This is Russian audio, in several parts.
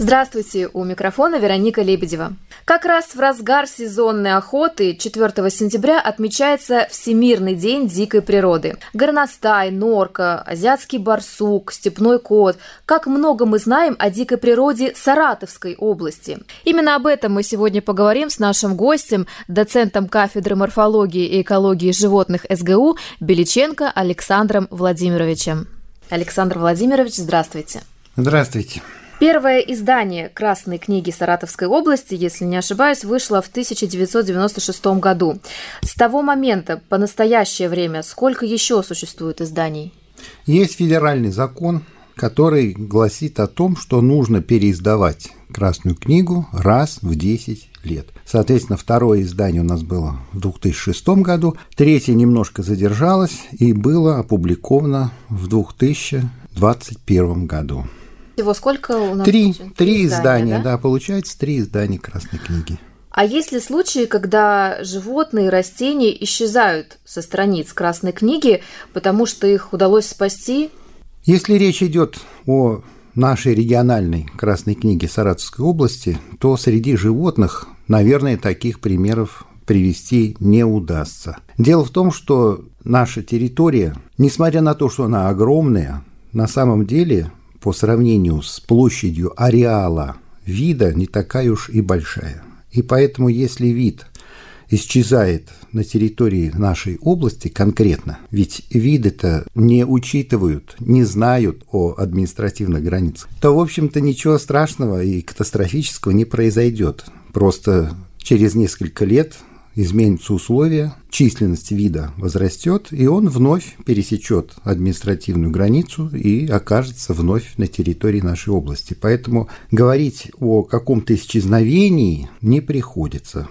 Здравствуйте, у микрофона Вероника Лебедева. Как раз в разгар сезонной охоты 4 сентября отмечается Всемирный день дикой природы. Горностай, норка, азиатский барсук, степной кот. Как много мы знаем о дикой природе Саратовской области. Именно об этом мы сегодня поговорим с нашим гостем, доцентом кафедры морфологии и экологии животных СГУ Беличенко Александром Владимировичем. Александр Владимирович, здравствуйте. Здравствуйте. Первое издание Красной книги Саратовской области, если не ошибаюсь, вышло в 1996 году. С того момента по настоящее время сколько еще существует изданий? Есть федеральный закон, который гласит о том, что нужно переиздавать Красную книгу раз в 10 лет. Соответственно, второе издание у нас было в 2006 году, третье немножко задержалось и было опубликовано в 2021 году. Всего сколько у нас? Три, три издания, да? да, получается три издания Красной книги. А есть ли случаи, когда животные и растения исчезают со страниц Красной книги, потому что их удалось спасти? Если речь идет о нашей региональной Красной книге Саратовской области, то среди животных, наверное, таких примеров привести не удастся. Дело в том, что наша территория, несмотря на то, что она огромная, на самом деле по сравнению с площадью ареала вида не такая уж и большая. И поэтому, если вид исчезает на территории нашей области конкретно, ведь виды-то не учитывают, не знают о административных границах, то, в общем-то, ничего страшного и катастрофического не произойдет. Просто через несколько лет изменятся условия, численность вида возрастет, и он вновь пересечет административную границу и окажется вновь на территории нашей области. Поэтому говорить о каком-то исчезновении не приходится.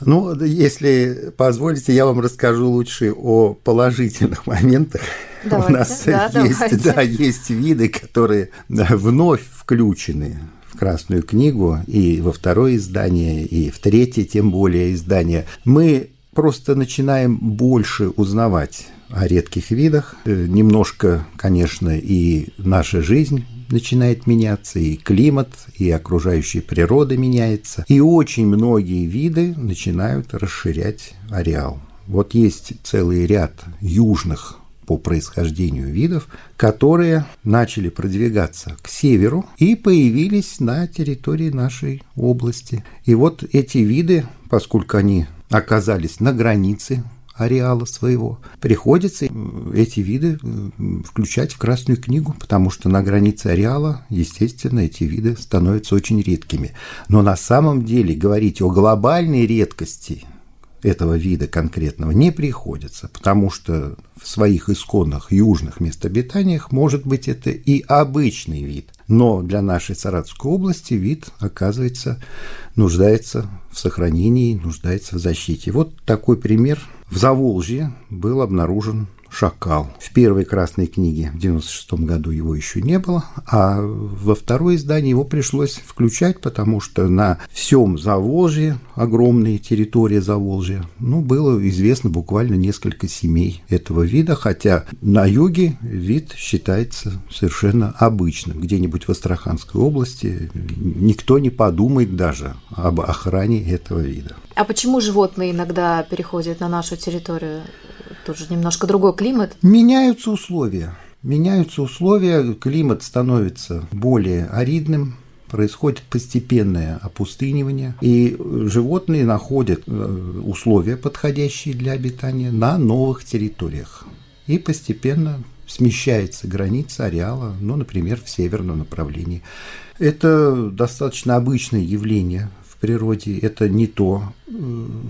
Ну, если позволите, я вам расскажу лучше о положительных моментах. Давайте, У нас да, есть, да, есть виды, которые вновь включены Красную книгу, и во второе издание, и в третье, тем более, издание, мы просто начинаем больше узнавать о редких видах. Э, немножко, конечно, и наша жизнь начинает меняться, и климат, и окружающая природа меняется, и очень многие виды начинают расширять ареал. Вот есть целый ряд южных по происхождению видов, которые начали продвигаться к северу и появились на территории нашей области. И вот эти виды, поскольку они оказались на границе ареала своего, приходится эти виды включать в Красную книгу, потому что на границе ареала, естественно, эти виды становятся очень редкими. Но на самом деле говорить о глобальной редкости этого вида конкретного не приходится, потому что в своих исконных южных местобитаниях может быть это и обычный вид. Но для нашей Саратовской области вид, оказывается, нуждается в сохранении, нуждается в защите. Вот такой пример. В Заволжье был обнаружен «Шакал». В первой красной книге в 96 году его еще не было, а во второе издание его пришлось включать, потому что на всем Заволжье, огромной территории Заволжья, ну, было известно буквально несколько семей этого вида, хотя на юге вид считается совершенно обычным. Где-нибудь в Астраханской области никто не подумает даже об охране этого вида. А почему животные иногда переходят на нашу территорию? Тоже немножко другой климат. Меняются условия. Меняются условия, климат становится более аридным, происходит постепенное опустынивание, и животные находят э, условия, подходящие для обитания, на новых территориях. И постепенно смещается граница ареала, ну, например, в северном направлении. Это достаточно обычное явление природе это не то,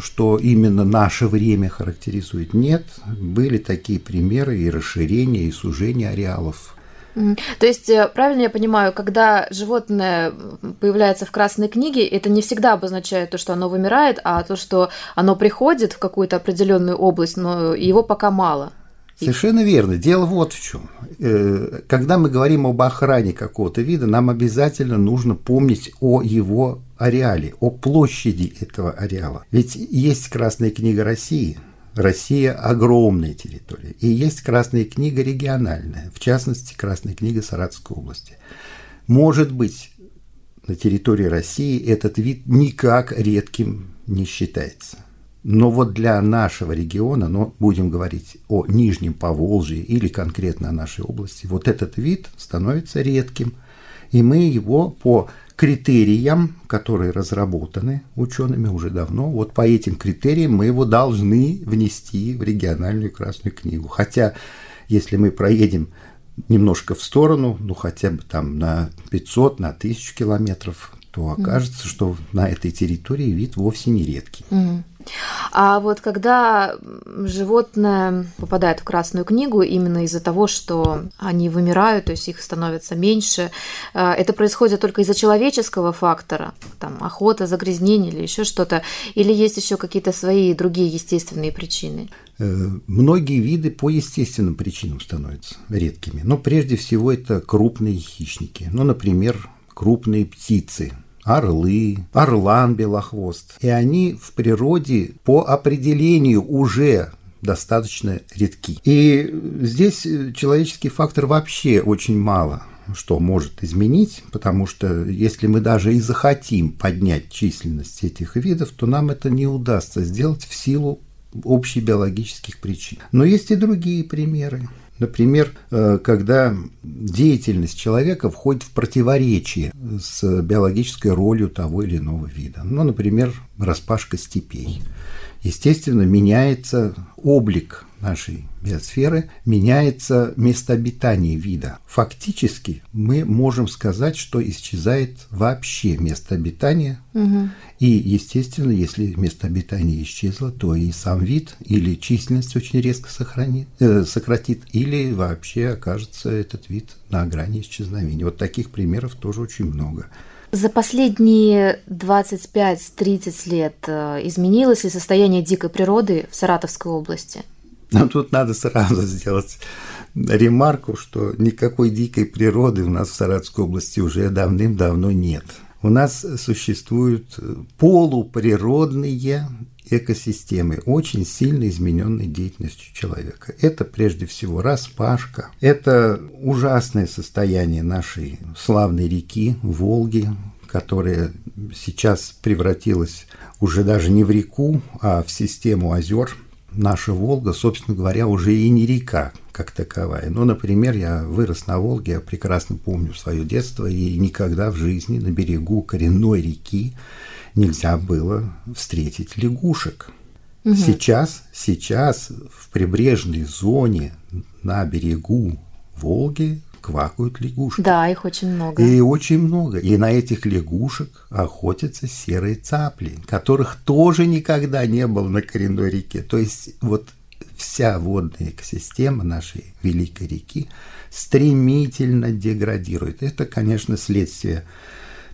что именно наше время характеризует. Нет, были такие примеры и расширения, и сужения ареалов. То есть, э, правильно я понимаю, когда животное появляется в Красной книге, это не всегда обозначает то, что оно вымирает, а то, что оно приходит в какую-то определенную область, но его пока мало. Совершенно верно. Дело вот в чем. Э, когда мы говорим об охране какого-то вида, нам обязательно нужно помнить о его ареале, о площади этого ареала. Ведь есть Красная книга России, Россия – огромная территория. И есть Красная книга региональная, в частности, Красная книга Саратовской области. Может быть, на территории России этот вид никак редким не считается. Но вот для нашего региона, но будем говорить о Нижнем Поволжье или конкретно о нашей области, вот этот вид становится редким. И мы его по критериям, которые разработаны учеными уже давно, вот по этим критериям мы его должны внести в региональную Красную книгу. Хотя, если мы проедем немножко в сторону, ну хотя бы там на 500, на 1000 километров, то окажется, mm. что на этой территории вид вовсе не редкий. Mm. А вот когда животное попадает в Красную книгу именно из-за того, что они вымирают, то есть их становится меньше, э, это происходит только из-за человеческого фактора, там охота, загрязнение или еще что-то, или есть еще какие-то свои другие естественные причины? Э, многие виды по естественным причинам становятся редкими. Но прежде всего это крупные хищники. Ну, например, крупные птицы, орлы, орлан белохвост. И они в природе по определению уже достаточно редки. И здесь человеческий фактор вообще очень мало что может изменить, потому что если мы даже и захотим поднять численность этих видов, то нам это не удастся сделать в силу общебиологических причин. Но есть и другие примеры. Например, э, когда деятельность человека входит в противоречие с биологической ролью того или иного вида. Ну, например, распашка степей. Естественно, меняется облик нашей биосферы, меняется место обитания вида. Фактически мы можем сказать, что исчезает вообще место обитания. Угу. И, естественно, если место обитания исчезло, то и сам вид или численность очень резко сохранит, э, сократит, или вообще окажется этот вид на грани исчезновения. Вот таких примеров тоже очень много. За последние 25-30 лет э, изменилось ли состояние дикой природы в Саратовской области? Но тут надо сразу сделать ремарку, что никакой дикой природы у нас в Саратовской области уже давным-давно нет. У нас существуют полуприродные экосистемы, очень сильно измененной деятельностью человека. Это прежде всего распашка, это ужасное состояние нашей славной реки Волги, которая сейчас превратилась уже даже не в реку, а в систему озер – наша Волга, собственно говоря, уже и не река как таковая. Ну, например, я вырос на Волге, я прекрасно помню свое детство, и никогда в жизни на берегу коренной реки нельзя было встретить лягушек. Угу. Сейчас, сейчас в прибрежной зоне на берегу Волги квакают лягушки. Да, их очень много. И очень много. И на этих лягушек охотятся серые цапли, которых тоже никогда не было на коренной реке. То есть вот вся водная экосистема нашей великой реки стремительно деградирует. Это, конечно, следствие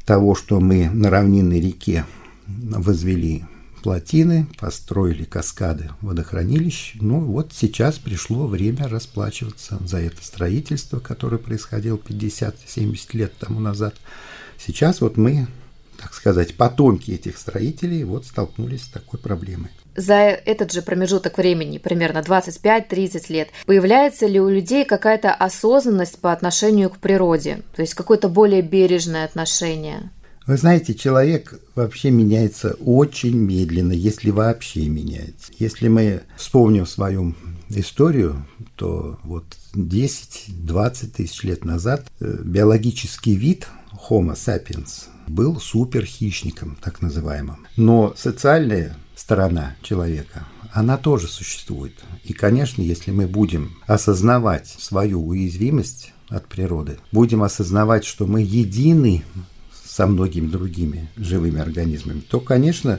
того, что мы на равнинной реке возвели плотины, построили каскады водохранилищ. Ну вот сейчас пришло время расплачиваться за это строительство, которое происходило 50-70 лет тому назад. Сейчас вот мы, так сказать, потомки этих строителей вот столкнулись с такой проблемой. За этот же промежуток времени, примерно 25-30 лет, появляется ли у людей какая-то осознанность по отношению к природе, то есть какое-то более бережное отношение? Вы знаете, человек вообще меняется очень медленно, если вообще меняется. Если мы вспомним свою историю, то вот 10-20 тысяч лет назад э, биологический вид Homo sapiens был суперхищником, так называемым. Но социальная сторона человека, она тоже существует. И, конечно, если мы будем осознавать свою уязвимость от природы, будем осознавать, что мы едины со многими другими живыми организмами, то, конечно,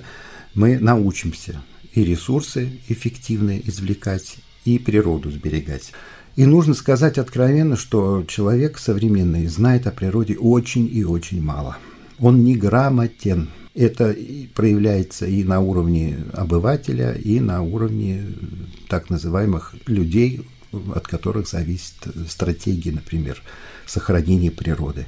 мы научимся и ресурсы эффективно извлекать, и природу сберегать. И нужно сказать откровенно, что человек современный знает о природе очень и очень мало. Он не грамотен. Это проявляется и на уровне обывателя, и на уровне так называемых людей от которых зависит стратегия, например, сохранения природы.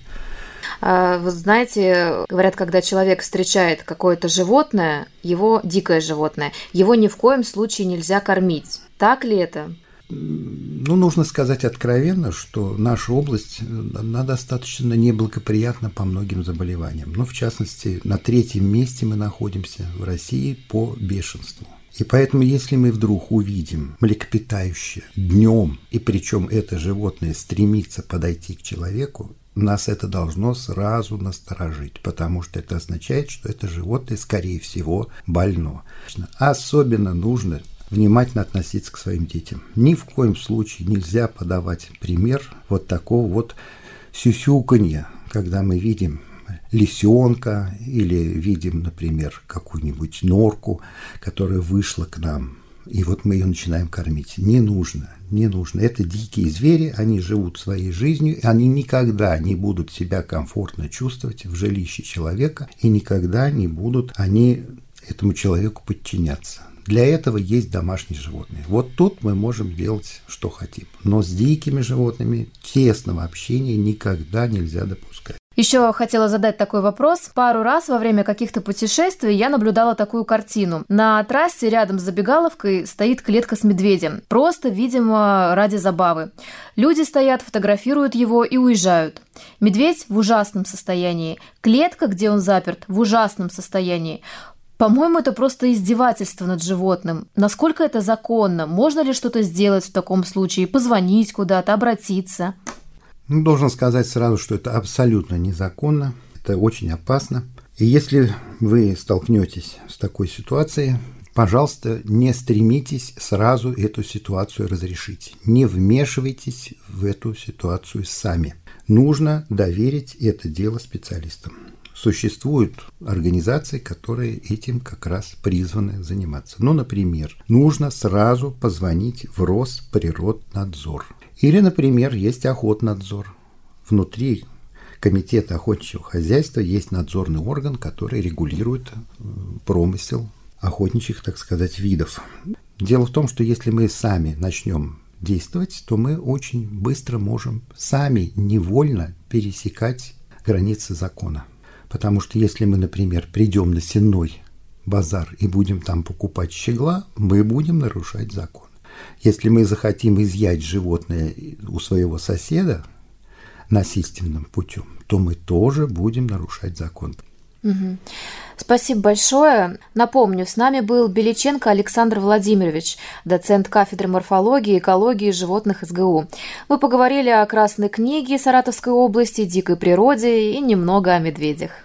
А, вы знаете, говорят, когда человек встречает какое-то животное, его дикое животное, его ни в коем случае нельзя кормить. Так ли это? Ну, нужно сказать откровенно, что наша область, она достаточно неблагоприятна по многим заболеваниям. Ну, в частности, на третьем месте мы находимся в России по бешенству. И поэтому, если мы вдруг увидим млекопитающее днем, и причем это животное стремится подойти к человеку, нас это должно сразу насторожить, потому что это означает, что это животное, скорее всего, больно. Особенно нужно внимательно относиться к своим детям. Ни в коем случае нельзя подавать пример вот такого вот сюсюканья, когда мы видим лисенка или видим, например, какую-нибудь норку, которая вышла к нам, и вот мы ее начинаем кормить. Не нужно, не нужно. Это дикие звери, они живут своей жизнью, они никогда не будут себя комфортно чувствовать в жилище человека, и никогда не будут они этому человеку подчиняться. Для этого есть домашние животные. Вот тут мы можем делать, что хотим. Но с дикими животными тесного общения никогда нельзя допускать. Еще хотела задать такой вопрос. Пару раз во время каких-то путешествий я наблюдала такую картину. На трассе рядом с забегаловкой стоит клетка с медведем. Просто, видимо, ради забавы. Люди стоят, фотографируют его и уезжают. Медведь в ужасном состоянии. Клетка, где он заперт, в ужасном состоянии. По-моему, это просто издевательство над животным. Насколько это законно? Можно ли что-то сделать в таком случае? Позвонить куда-то, обратиться? Ну, должен сказать сразу, что это абсолютно незаконно, это очень опасно. И если вы столкнетесь с такой ситуацией, пожалуйста, не стремитесь сразу эту ситуацию разрешить. Не вмешивайтесь в эту ситуацию сами. Нужно доверить это дело специалистам существуют организации, которые этим как раз призваны заниматься. Ну, например, нужно сразу позвонить в Росприроднадзор. Или, например, есть охотнадзор. Внутри комитета охотничьего хозяйства есть надзорный орган, который регулирует э, промысел охотничьих, так сказать, видов. Дело в том, что если мы сами начнем действовать, то мы очень быстро можем сами невольно пересекать границы закона. Потому что если мы, например, придем на сенной базар и будем там покупать щегла, мы будем нарушать закон. Если мы захотим изъять животное у своего соседа насильственным путем, то мы тоже будем нарушать закон. Спасибо большое. Напомню, с нами был Беличенко Александр Владимирович, доцент кафедры морфологии экологии животных СГУ. Мы поговорили о Красной книге Саратовской области, дикой природе и немного о медведях.